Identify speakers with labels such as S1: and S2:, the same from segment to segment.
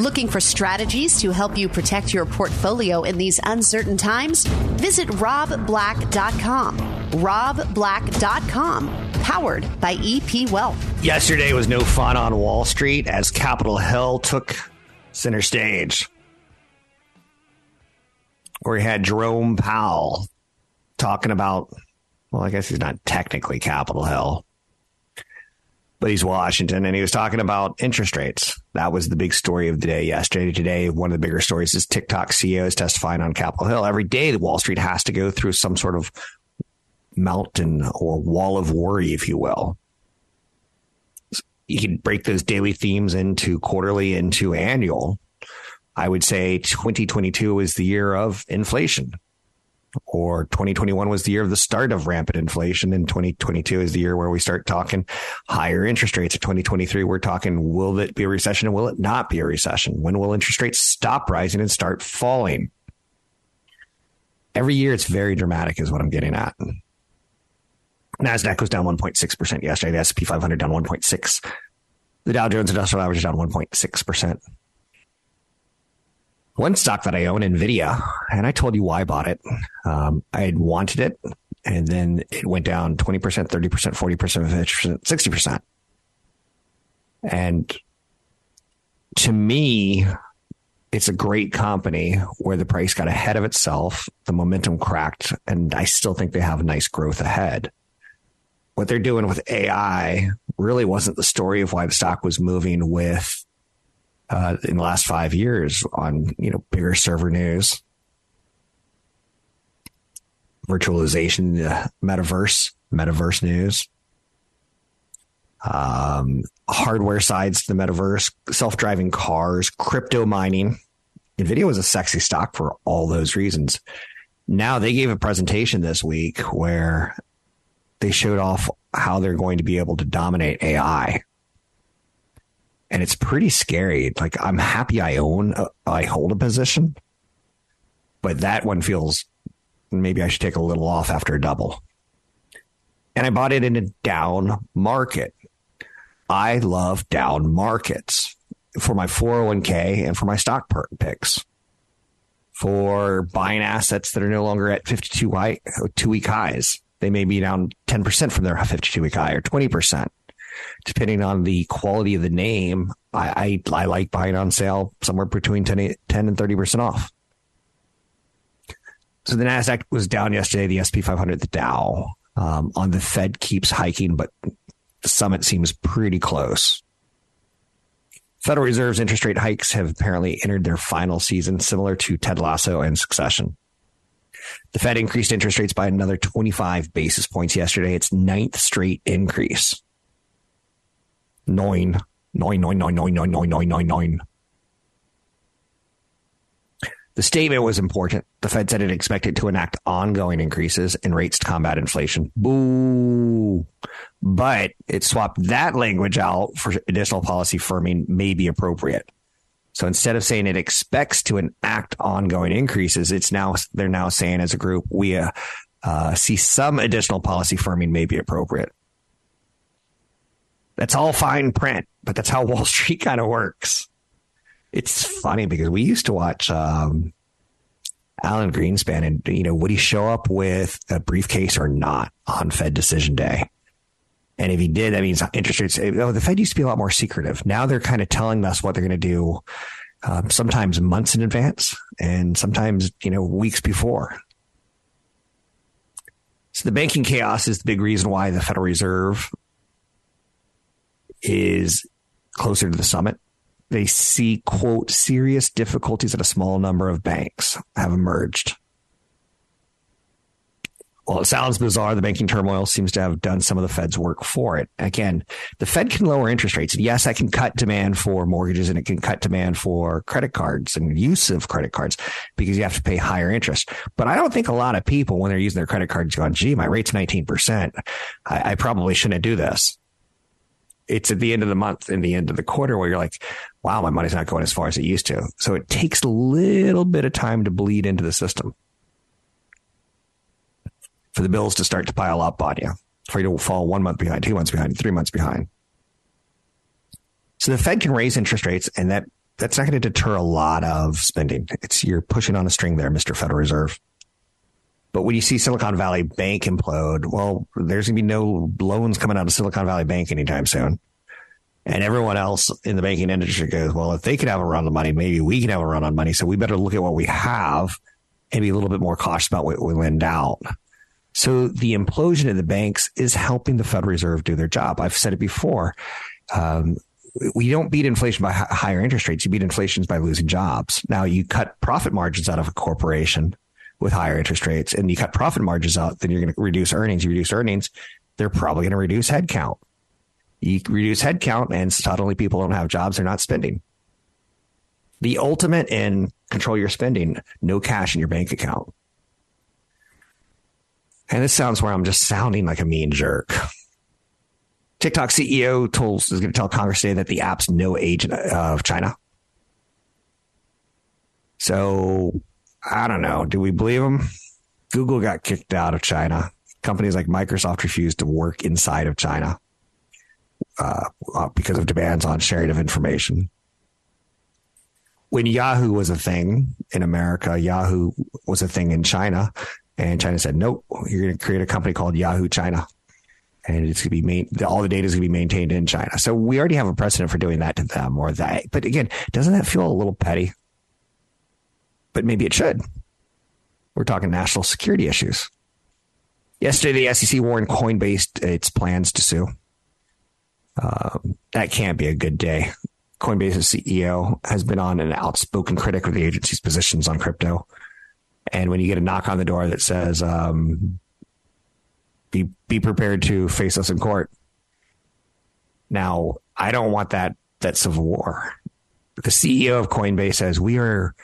S1: Looking for strategies to help you protect your portfolio in these uncertain times? Visit robblack.com. robblack.com, powered by EP Wealth.
S2: Yesterday was no fun on Wall Street as Capitol Hill took center stage. Where we had Jerome Powell talking about, well, I guess he's not technically Capitol Hill, but he's Washington, and he was talking about interest rates. That was the big story of the day yesterday. Today, one of the bigger stories is TikTok CEO is testifying on Capitol Hill. Every day, the Wall Street has to go through some sort of mountain or wall of worry, if you will. You can break those daily themes into quarterly, into annual. I would say 2022 is the year of inflation or 2021 was the year of the start of rampant inflation and 2022 is the year where we start talking higher interest rates. In 2023, we're talking, will it be a recession and will it not be a recession? When will interest rates stop rising and start falling? Every year it's very dramatic is what I'm getting at. NASDAQ was down 1.6% yesterday. The S&P 500 down 1.6. The Dow Jones Industrial Average is down 1.6%. One stock that I own, Nvidia, and I told you why I bought it. Um, I had wanted it, and then it went down 20%, 30%, 40%, 50%, 60%. And to me, it's a great company where the price got ahead of itself, the momentum cracked, and I still think they have nice growth ahead. What they're doing with AI really wasn't the story of why the stock was moving with uh, in the last five years on you know bigger server news, virtualization, uh, metaverse, metaverse news, um, hardware sides to the metaverse, self driving cars, crypto mining. Nvidia was a sexy stock for all those reasons. Now they gave a presentation this week where they showed off how they're going to be able to dominate AI and it's pretty scary. Like I'm happy I own, a, I hold a position, but that one feels maybe I should take a little off after a double. And I bought it in a down market. I love down markets for my 401k and for my stock picks. For buying assets that are no longer at 52 two week highs, they may be down 10% from their 52 week high or 20% depending on the quality of the name, I, I, I like buying on sale somewhere between 10, 10 and 30% off. So the NASDAQ was down yesterday, the SP 500, the Dow. Um, on the Fed keeps hiking, but the summit seems pretty close. Federal Reserve's interest rate hikes have apparently entered their final season, similar to Ted Lasso and Succession. The Fed increased interest rates by another 25 basis points yesterday, its ninth straight increase nine, nine, nine, nine, nine, nine, nine, nine, nine, nine. The statement was important. The Fed said it expected to enact ongoing increases in rates to combat inflation. Boo. But it swapped that language out for additional policy firming may be appropriate. So instead of saying it expects to enact ongoing increases, it's now they're now saying as a group we uh, uh, see some additional policy firming may be appropriate. That's all fine print, but that's how Wall Street kind of works. It's funny because we used to watch um, Alan Greenspan, and you know, would he show up with a briefcase or not on Fed decision day? And if he did, that means interest rates. You know, the Fed used to be a lot more secretive. Now they're kind of telling us what they're going to do, um, sometimes months in advance, and sometimes you know weeks before. So the banking chaos is the big reason why the Federal Reserve is closer to the summit. They see, quote, serious difficulties at a small number of banks have emerged. Well, it sounds bizarre. The banking turmoil seems to have done some of the Fed's work for it. Again, the Fed can lower interest rates. Yes, that can cut demand for mortgages and it can cut demand for credit cards and use of credit cards because you have to pay higher interest. But I don't think a lot of people, when they're using their credit cards, going, gee, my rate's 19%. I, I probably shouldn't do this. It's at the end of the month and the end of the quarter where you're like, wow, my money's not going as far as it used to. So it takes a little bit of time to bleed into the system for the bills to start to pile up on you, for you to fall one month behind, two months behind, three months behind. So the Fed can raise interest rates, and that that's not going to deter a lot of spending. It's you're pushing on a string there, Mr. Federal Reserve. But when you see Silicon Valley Bank implode, well, there's going to be no loans coming out of Silicon Valley Bank anytime soon. And everyone else in the banking industry goes, well, if they can have a run on money, maybe we can have a run on money. So we better look at what we have and be a little bit more cautious about what we lend out. So the implosion of the banks is helping the Federal Reserve do their job. I've said it before. Um, we don't beat inflation by higher interest rates. You beat inflation by losing jobs. Now you cut profit margins out of a corporation with higher interest rates and you cut profit margins out, then you're going to reduce earnings. You reduce earnings. They're probably going to reduce headcount. You reduce headcount and suddenly people don't have jobs. They're not spending. The ultimate in control your spending, no cash in your bank account. And this sounds where I'm just sounding like a mean jerk. TikTok CEO told is going to tell Congress today that the app's no agent uh, of China. So I don't know. Do we believe them? Google got kicked out of China. Companies like Microsoft refused to work inside of China uh, uh because of demands on sharing of information. When Yahoo was a thing in America, Yahoo was a thing in China. And China said, nope, you're going to create a company called Yahoo China. And it's going to be main, all the data is going to be maintained in China. So we already have a precedent for doing that to them or that. But again, doesn't that feel a little petty? But maybe it should. We're talking national security issues. Yesterday, the SEC warned Coinbase its plans to sue. Um, that can't be a good day. Coinbase's CEO has been on an outspoken critic of the agency's positions on crypto. And when you get a knock on the door that says, um, be, be prepared to face us in court. Now, I don't want that, that civil war. The CEO of Coinbase says, we are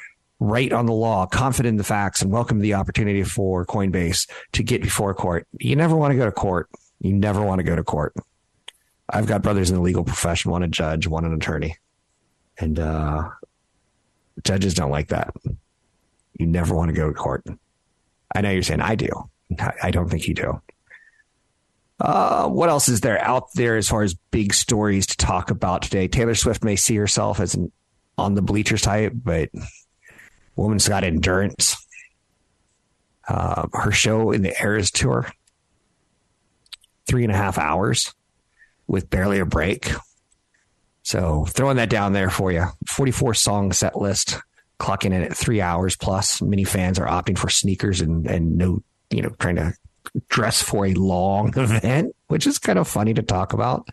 S2: right on the law, confident in the facts, and welcome the opportunity for Coinbase to get before court. You never want to go to court. You never want to go to court. I've got brothers in the legal profession, one a judge, one an attorney. And uh, judges don't like that. You never want to go to court. I know you're saying I do. I don't think you do. Uh, what else is there out there as far as big stories to talk about today? Taylor Swift may see herself as an on the bleachers type, but woman's got endurance. Uh, her show in the Eras tour, three and a half hours with barely a break. So throwing that down there for you. 44 song set list clocking in at three hours plus. Many fans are opting for sneakers and, and no, you know, trying to dress for a long event, which is kind of funny to talk about.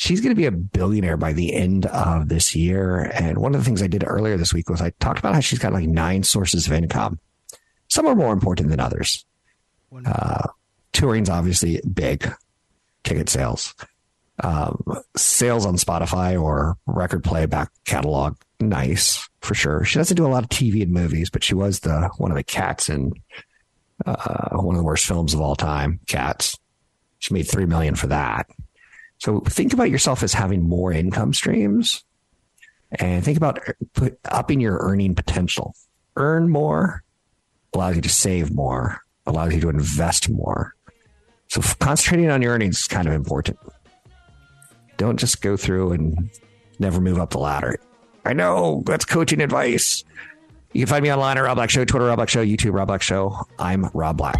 S2: She's going to be a billionaire by the end of this year. And one of the things I did earlier this week was I talked about how she's got like nine sources of income. Some are more important than others. Uh, touring's obviously big, ticket sales, um, sales on Spotify or record playback catalog nice for sure. She doesn't do a lot of TV and movies, but she was the one of the cats in uh, one of the worst films of all time, Cats. She made three million for that. So think about yourself as having more income streams, and think about uh, put, upping your earning potential. Earn more allows you to save more, allows you to invest more. So concentrating on your earnings is kind of important. Don't just go through and never move up the ladder. I know that's coaching advice. You can find me online at Rob Black Show, Twitter Rob Black Show, YouTube Rob Black Show. I'm Rob Black.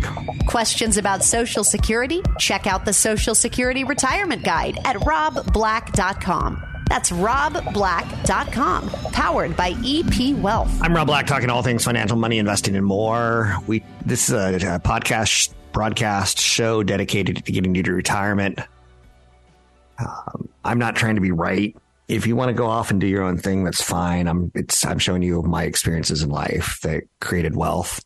S1: Questions about Social Security? Check out the Social Security Retirement Guide at robblack.com. That's robblack.com, powered by EP Wealth.
S2: I'm Rob Black, talking all things financial, money, investing, and more. We This is a, a podcast, broadcast show dedicated to getting you to retirement. Um, I'm not trying to be right if you want to go off and do your own thing, that's fine. I'm it's I'm showing you my experiences in life that created wealth.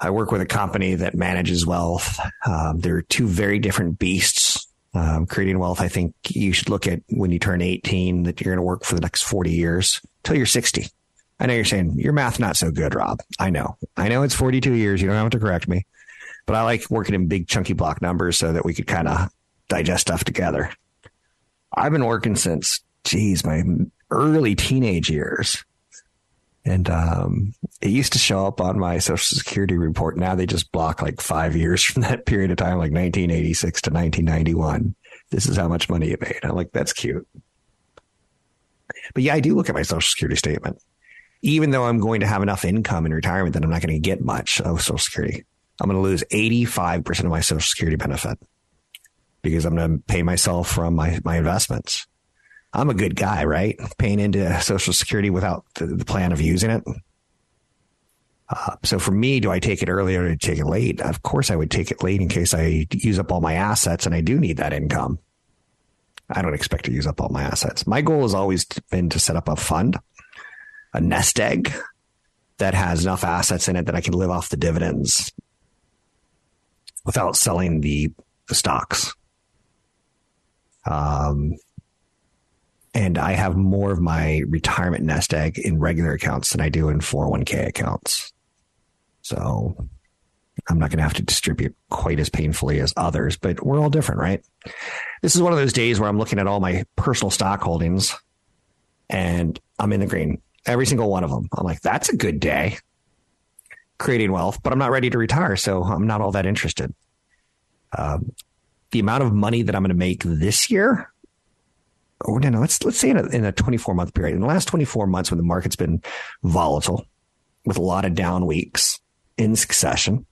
S2: I work with a company that manages wealth. Um, they're two very different beasts. Um, creating wealth, I think you should look at when you turn 18 that you're going to work for the next 40 years till you're 60. I know you're saying your math not so good, Rob. I know. I know it's 42 years. You don't have to correct me, but I like working in big chunky block numbers so that we could kind of digest stuff together. I've been working since, geez, my early teenage years. And um, it used to show up on my social security report. Now they just block like five years from that period of time, like 1986 to 1991. This is how much money you made. I'm like, that's cute. But yeah, I do look at my social security statement. Even though I'm going to have enough income in retirement that I'm not going to get much of social security, I'm going to lose 85% of my social security benefit because I'm going to pay myself from my, my investments. I'm a good guy, right? Paying into Social Security without the, the plan of using it. Uh, so for me, do I take it early or do I take it late? Of course, I would take it late in case I use up all my assets and I do need that income. I don't expect to use up all my assets. My goal has always been to set up a fund, a nest egg that has enough assets in it that I can live off the dividends without selling the, the stocks. Um, and I have more of my retirement nest egg in regular accounts than I do in 401k accounts. So I'm not going to have to distribute quite as painfully as others, but we're all different, right? This is one of those days where I'm looking at all my personal stock holdings and I'm in the green, every single one of them. I'm like, that's a good day creating wealth, but I'm not ready to retire. So I'm not all that interested. Um, the amount of money that I'm going to make this year or no, no, let's let's say in a, in a 24 month period. In the last 24 months, when the market's been volatile with a lot of down weeks in succession,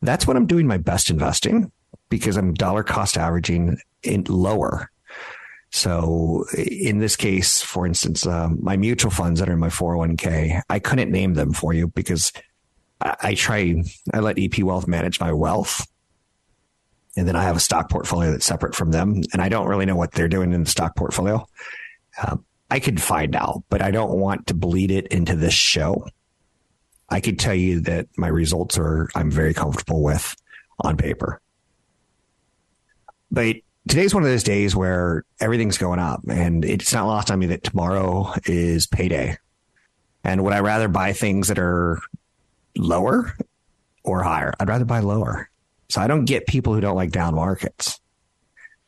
S2: that's when I'm doing my best investing because I'm dollar cost averaging in lower. So in this case, for instance, um, my mutual funds that are in my 401k, I couldn't name them for you because I try, I let EP Wealth manage my wealth and then I have a stock portfolio that's separate from them, and I don't really know what they're doing in the stock portfolio. Um, I could find out, but I don't want to bleed it into this show. I could tell you that my results are I'm very comfortable with on paper. But today's one of those days where everything's going up, and it's not lost on me that tomorrow is payday. And would I rather buy things that are lower or higher? I'd rather buy lower. So I don't get people who don't like down markets.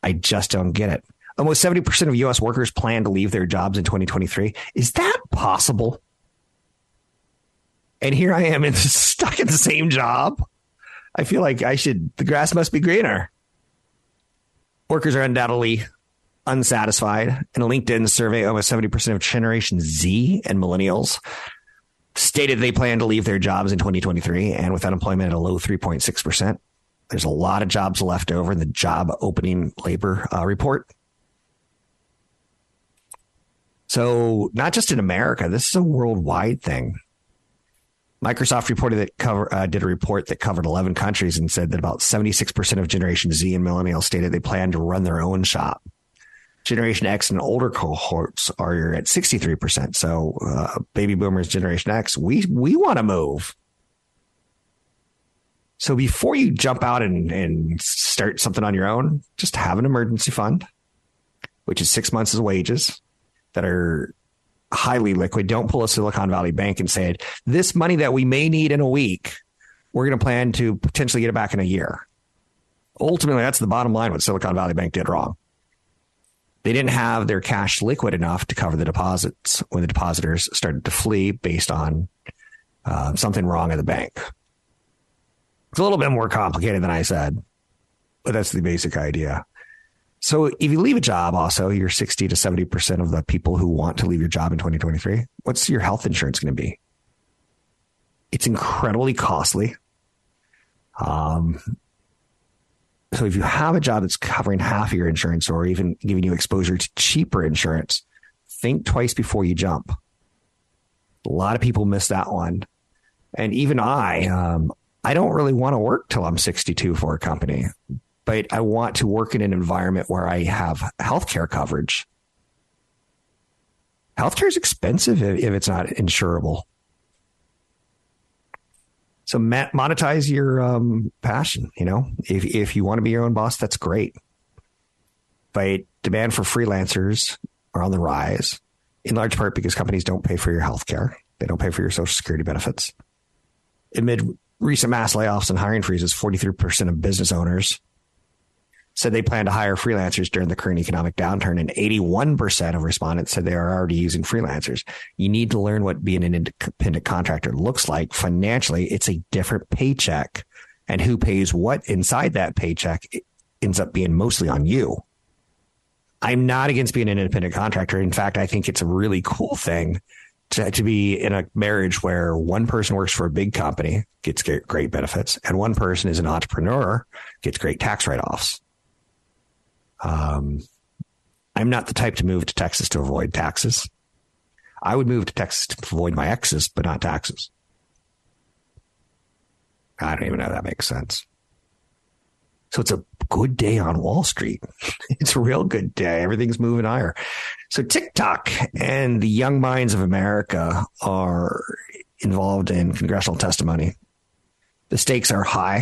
S2: I just don't get it. Almost 70% of US workers plan to leave their jobs in 2023. Is that possible? And here I am in, stuck in the same job. I feel like I should, the grass must be greener. Workers are undoubtedly unsatisfied. In a LinkedIn survey, almost 70% of Generation Z and millennials stated they plan to leave their jobs in 2023 and with unemployment at a low 3.6%. There's a lot of jobs left over in the job opening labor uh, report. So, not just in America, this is a worldwide thing. Microsoft reported that cover uh, did a report that covered 11 countries and said that about 76% of Generation Z and millennials stated they plan to run their own shop. Generation X and older cohorts are at 63%. So, uh, baby boomers, Generation X, we we want to move. So before you jump out and, and start something on your own, just have an emergency fund, which is six months of wages that are highly liquid. Don't pull a Silicon Valley Bank and say, this money that we may need in a week, we're going to plan to potentially get it back in a year. Ultimately, that's the bottom line what Silicon Valley Bank did wrong. They didn't have their cash liquid enough to cover the deposits when the depositors started to flee based on uh, something wrong at the bank. It's a little bit more complicated than I said, but that's the basic idea. So if you leave a job, also, you're 60 to 70% of the people who want to leave your job in 2023. What's your health insurance going to be? It's incredibly costly. Um, so if you have a job that's covering half of your insurance or even giving you exposure to cheaper insurance, think twice before you jump. A lot of people miss that one. And even I, um, I don't really want to work till I'm 62 for a company, but I want to work in an environment where I have healthcare coverage. Healthcare is expensive if, if it's not insurable. So monetize your um, passion. You know, if if you want to be your own boss, that's great. But demand for freelancers are on the rise, in large part because companies don't pay for your health care. They don't pay for your social security benefits. Amid recent mass layoffs and hiring freezes, 43% of business owners said they plan to hire freelancers during the current economic downturn, and 81% of respondents said they are already using freelancers. You need to learn what being an independent contractor looks like financially. It's a different paycheck, and who pays what inside that paycheck ends up being mostly on you. I'm not against being an independent contractor. In fact, I think it's a really cool thing to, to be in a marriage where one person works for a big company, gets great benefits, and one person is an entrepreneur, gets great tax write offs. Um, I'm not the type to move to Texas to avoid taxes. I would move to Texas to avoid my exes, but not taxes. I don't even know if that makes sense. So it's a good day on Wall Street. It's a real good day. Everything's moving higher. So TikTok and the young minds of America are involved in congressional testimony. The stakes are high.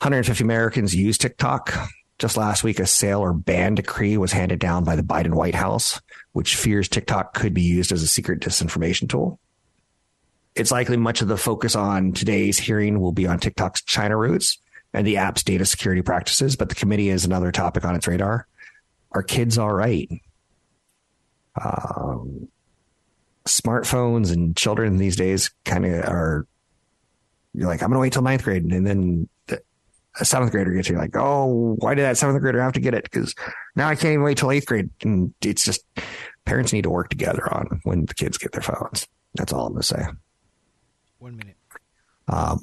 S2: 150 Americans use TikTok. Just last week, a sale or ban decree was handed down by the Biden White House, which fears TikTok could be used as a secret disinformation tool. It's likely much of the focus on today's hearing will be on TikTok's China roots and the app's data security practices, but the committee is another topic on its radar. Are kids all right? Um, smartphones and children these days kind of are, you're like, I'm going to wait till ninth grade. And then a seventh grader gets you like, oh, why did that seventh grader have to get it? Because now I can't even wait till eighth grade. And it's just parents need to work together on when the kids get their phones. That's all I'm going to say.
S3: One minute.
S2: Um,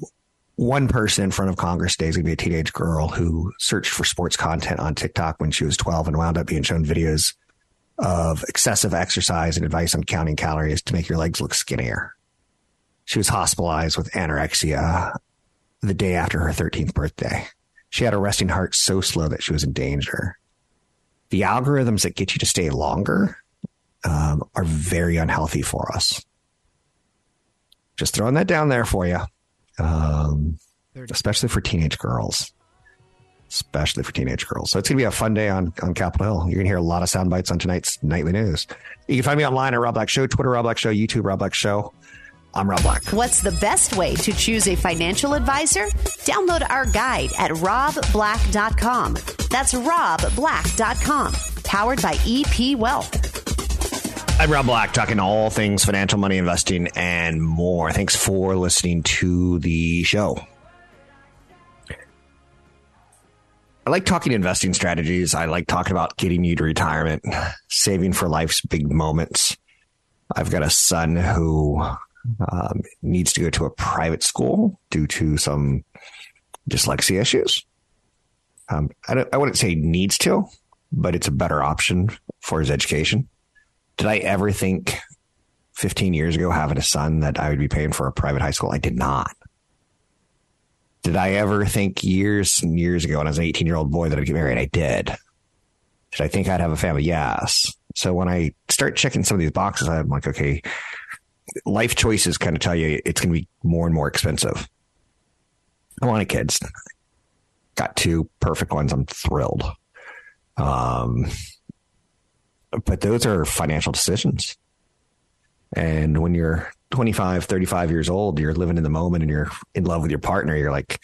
S2: one person in front of Congress today is going to be a teenage girl who searched for sports content on TikTok when she was 12 and wound up being shown videos of excessive exercise and advice on counting calories to make your legs look skinnier. She was hospitalized with anorexia the day after her 13th birthday. She had a resting heart so slow that she was in danger. The algorithms that get you to stay longer um, are very unhealthy for us. Just throwing that down there for you, um, especially for teenage girls. Especially for teenage girls. So it's going to be a fun day on, on Capitol Hill. You're going to hear a lot of sound bites on tonight's nightly news. You can find me online at Rob Black Show, Twitter Rob Black Show, YouTube Rob Black Show. I'm Rob Black.
S1: What's the best way to choose a financial advisor? Download our guide at robblack.com. That's robblack.com. Powered by EP Wealth.
S2: I'm Rob Black, talking all things financial, money, investing, and more. Thanks for listening to the show. I like talking investing strategies. I like talking about getting you to retirement, saving for life's big moments. I've got a son who um, needs to go to a private school due to some dyslexia issues. Um, I, I wouldn't say needs to, but it's a better option for his education. Did I ever think 15 years ago, having a son, that I would be paying for a private high school? I did not. Did I ever think years and years ago when I was an 18 year old boy that I'd get married? I did. Did I think I'd have a family? Yes. So when I start checking some of these boxes, I'm like, okay, life choices kind of tell you it's going to be more and more expensive. I wanted kids. Got two perfect ones. I'm thrilled. Um, but those are financial decisions. And when you're 25, 35 years old, you're living in the moment and you're in love with your partner. You're like,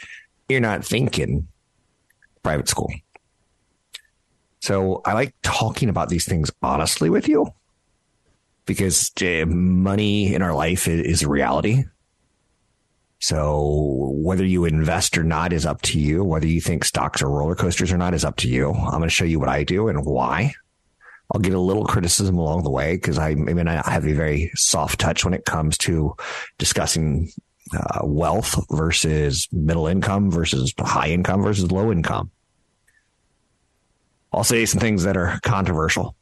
S2: you're not thinking private school. So I like talking about these things honestly with you because eh, money in our life is a reality. So whether you invest or not is up to you. Whether you think stocks are roller coasters or not is up to you. I'm going to show you what I do and why. I'll get a little criticism along the way because I, I mean, I have a very soft touch when it comes to discussing uh, wealth versus middle income versus high income versus low income. I'll say some things that are controversial.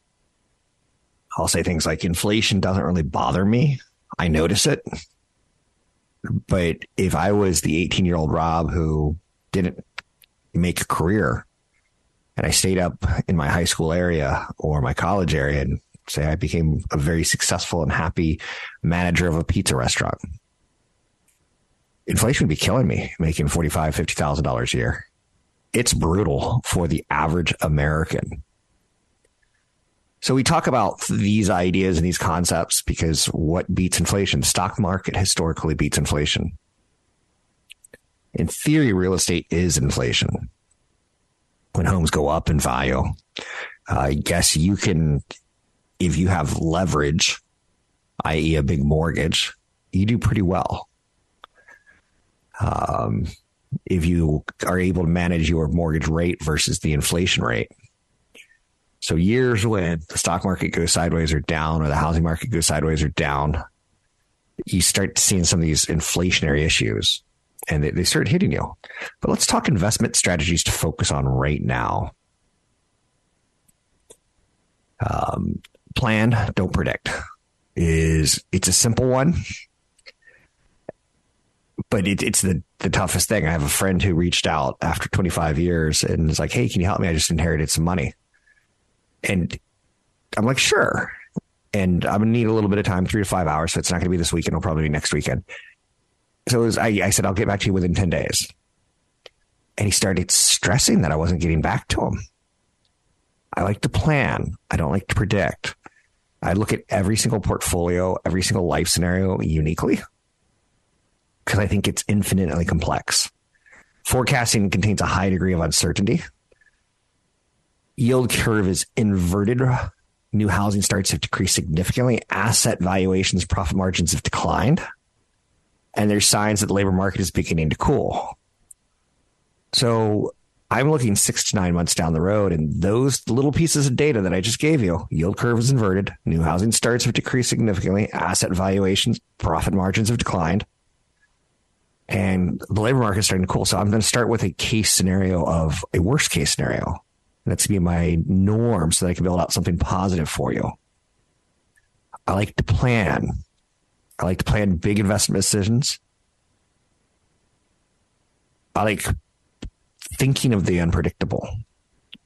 S2: I'll say things like inflation doesn't really bother me. I notice it. But if I was the 18 year old Rob who didn't make a career and I stayed up in my high school area or my college area and say I became a very successful and happy manager of a pizza restaurant, inflation would be killing me making $45,000, $50,000 a year. It's brutal for the average American. So we talk about these ideas and these concepts because what beats inflation? The stock market historically beats inflation. In theory, real estate is inflation. When homes go up in value, I guess you can, if you have leverage, i.e., a big mortgage, you do pretty well. Um, if you are able to manage your mortgage rate versus the inflation rate. So years when the stock market goes sideways or down, or the housing market goes sideways or down, you start seeing some of these inflationary issues and they, they start hitting you. But let's talk investment strategies to focus on right now. Um, plan, don't predict is it's a simple one, but it, it's the, the toughest thing. I have a friend who reached out after 25 years and is like, Hey, can you help me? I just inherited some money. And I'm like, sure. And I'm to need a little bit of time, three to five hours. So it's not to be this weekend. It'll probably be next weekend. So was, I, I said, I'll get back to you within 10 days. And he started stressing that I wasn't getting back to him. I like to plan. I don't like to predict. I look at every single portfolio, every single life scenario uniquely because I think it's infinitely complex. Forecasting contains a high degree of uncertainty. Yield curve is inverted. New housing starts have decreased significantly. Asset valuations, profit margins have declined. And there's signs that the labor market is beginning to cool. So I'm looking six to nine months down the road, and those little pieces of data that I just gave you yield curve is inverted, new housing starts have decreased significantly, asset valuations, profit margins have declined, and the labor market is starting to cool. So I'm going to start with a case scenario of a worst case scenario. That's to be my norm so that I can build out something positive for you. I like to plan. I like to plan big investment decisions. I like thinking of the unpredictable.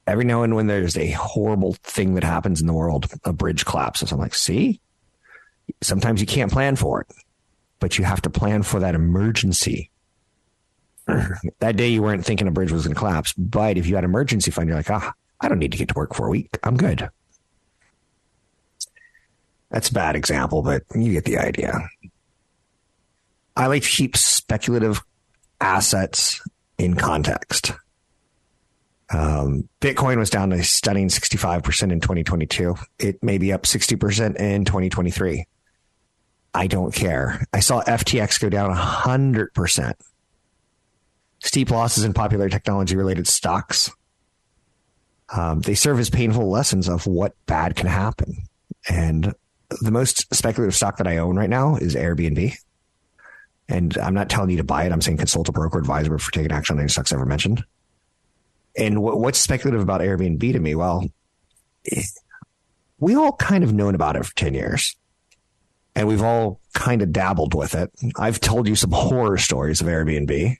S2: Every now and when there's a horrible thing that happens in the world, a bridge collapses. I'm like, see, sometimes you can't plan for it, but you have to plan for that emergency. that day you weren't thinking a bridge was going to collapse, but if you had emergency fund, you're like, ah, I don't need to get to work for a week. I'm good. That's a bad example, but you get the idea. I like to keep speculative assets in context. Um, Bitcoin was down a stunning 65% in 2022. It may be up 60% in 2023. I don't care. I saw FTX go down 100%. Steep losses in popular technology related stocks. Um, they serve as painful lessons of what bad can happen. And the most speculative stock that I own right now is Airbnb. And I'm not telling you to buy it. I'm saying consult a broker advisor for taking action on any stocks ever mentioned. And what, what's speculative about Airbnb to me? Well, we all kind of known about it for 10 years and we've all kind of dabbled with it. I've told you some horror stories of Airbnb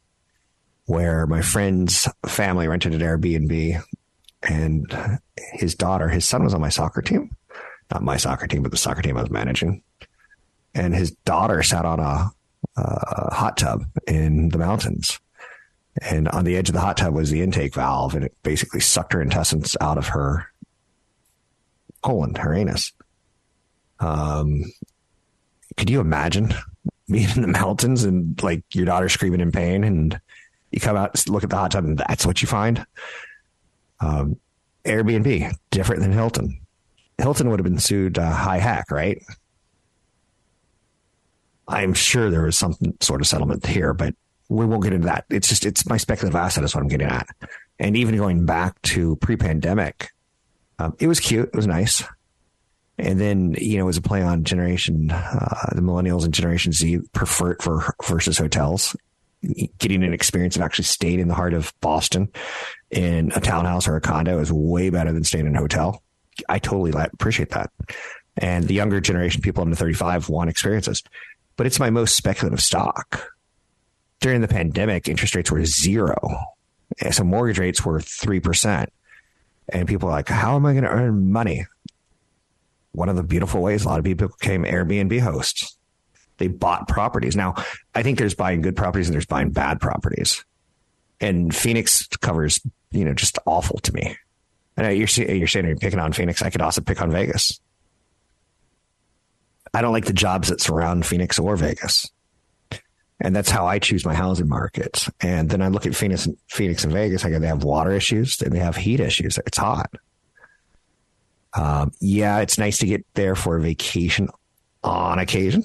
S2: where my friend's family rented an Airbnb and his daughter, his son was on my soccer team, not my soccer team, but the soccer team I was managing. And his daughter sat on a uh, hot tub in the mountains. And on the edge of the hot tub was the intake valve, and it basically sucked her intestines out of her colon, her anus. Um, could you imagine being in the mountains and like your daughter screaming in pain, and you come out, look at the hot tub, and that's what you find? Um, Airbnb, different than Hilton. Hilton would have been sued uh, high hack, right? I'm sure there was some sort of settlement here, but we won't get into that. It's just, it's my speculative asset is what I'm getting at. And even going back to pre pandemic, um, it was cute. It was nice. And then, you know, it was a play on generation, uh, the millennials and generation Z prefer it for versus hotels. Getting an experience of actually staying in the heart of Boston in a townhouse or a condo is way better than staying in a hotel. I totally appreciate that. And the younger generation, people under 35 want experiences but it's my most speculative stock. During the pandemic, interest rates were zero. So mortgage rates were 3%. And people are like, how am I going to earn money? One of the beautiful ways a lot of people became Airbnb hosts. They bought properties. Now, I think there's buying good properties and there's buying bad properties. And Phoenix covers, you know, just awful to me. I know you're, you're saying you're picking on Phoenix. I could also pick on Vegas. I don't like the jobs that surround Phoenix or Vegas. And that's how I choose my housing markets. And then I look at Phoenix, and Phoenix and Vegas. I go, they have water issues and they have heat issues. It's hot. Um, yeah, it's nice to get there for a vacation on occasion,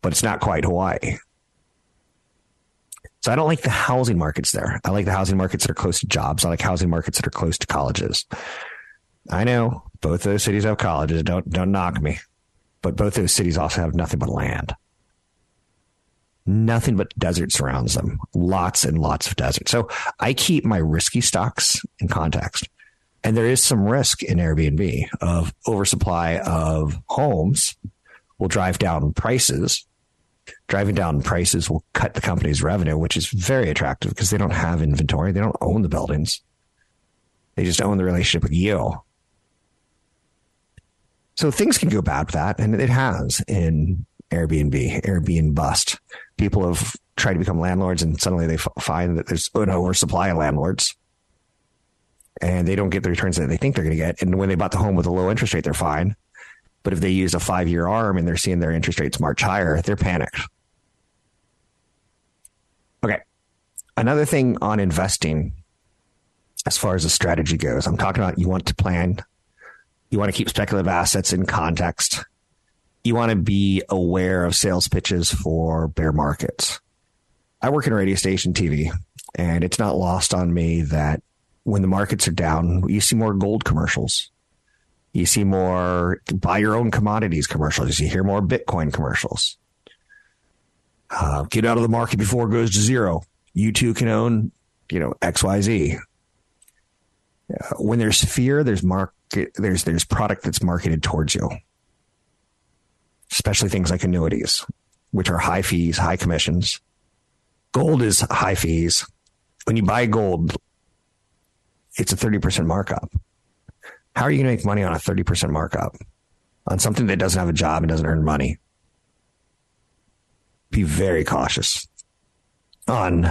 S2: but it's not quite Hawaii. So I don't like the housing markets there. I like the housing markets that are close to jobs. I like housing markets that are close to colleges. I know both those cities have colleges. Don't don't knock me, but both those cities also have nothing but land. Nothing but desert surrounds them. Lots and lots of desert. So I keep my risky stocks in context. And there is some risk in Airbnb of oversupply of homes will drive down prices. Driving down prices will cut the company's revenue, which is very attractive because they don't have inventory. They don't own the buildings. They just own the relationship with you. So things can go bad with that. And it has in Airbnb, Airbnb bust. People have tried to become landlords and suddenly they find that there's an oversupply of landlords and they don't get the returns that they think they're going to get. And when they bought the home with a low interest rate, they're fine. But if they use a five year arm and they're seeing their interest rates march higher, they're panicked. Okay. Another thing on investing, as far as the strategy goes, I'm talking about you want to plan, you want to keep speculative assets in context, you want to be aware of sales pitches for bear markets. I work in radio station TV, and it's not lost on me that when the markets are down, you see more gold commercials. You see more buy your own commodities commercials. You hear more Bitcoin commercials. Uh, get out of the market before it goes to zero. You too can own, you know, XYZ. Uh, when there's fear, there's market, there's, there's product that's marketed towards you, especially things like annuities, which are high fees, high commissions. Gold is high fees. When you buy gold, it's a 30% markup. How are you going to make money on a 30% markup on something that doesn't have a job and doesn't earn money? Be very cautious on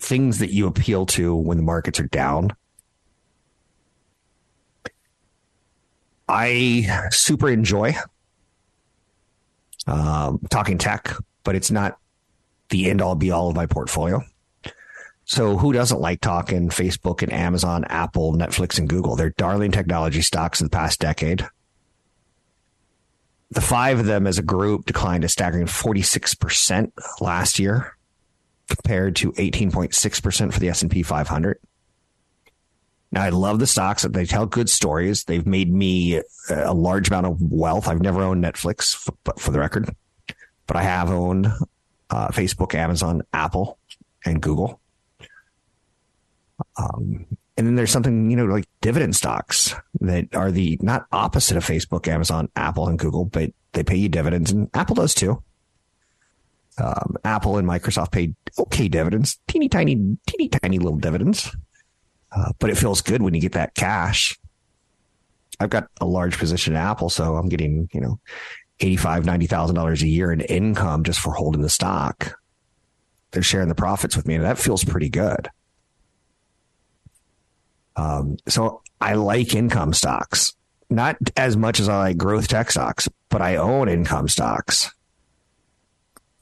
S2: things that you appeal to when the markets are down. I super enjoy um, talking tech, but it's not the end all be all of my portfolio. So who doesn't like talking Facebook and Amazon, Apple, Netflix, and Google? They're darling technology stocks of the past decade. The five of them as a group declined a staggering 46% last year compared to 18.6% for the S&P 500. Now I love the stocks that they tell good stories. They've made me a large amount of wealth. I've never owned Netflix, but for the record, but I have owned uh, Facebook, Amazon, Apple, and Google. Um, and then there's something, you know, like dividend stocks that are the not opposite of Facebook, Amazon, Apple, and Google, but they pay you dividends, and Apple does too. Um, Apple and Microsoft pay okay dividends, teeny tiny, teeny tiny little dividends, uh, but it feels good when you get that cash. I've got a large position in Apple, so I'm getting, you know, eighty-five, ninety thousand dollars a year in income just for holding the stock. They're sharing the profits with me, and that feels pretty good. Um, so I like income stocks, not as much as I like growth tech stocks, but I own income stocks,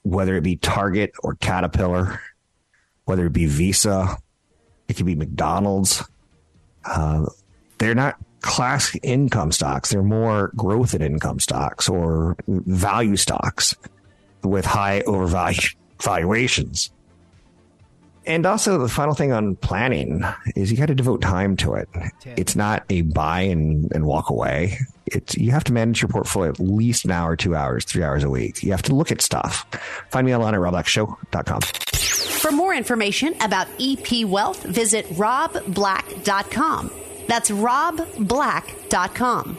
S2: whether it be Target or Caterpillar, whether it be Visa, it could be McDonald's. Uh, they're not classic income stocks. They're more growth and income stocks or value stocks with high overvalued valuations. And also, the final thing on planning is you got to devote time to it. It's not a buy and, and walk away. It's you have to manage your portfolio at least an hour, two hours, three hours a week. You have to look at stuff. Find me online at robblackshow.com.
S1: For more information about EP Wealth, visit robblack.com. That's robblack.com.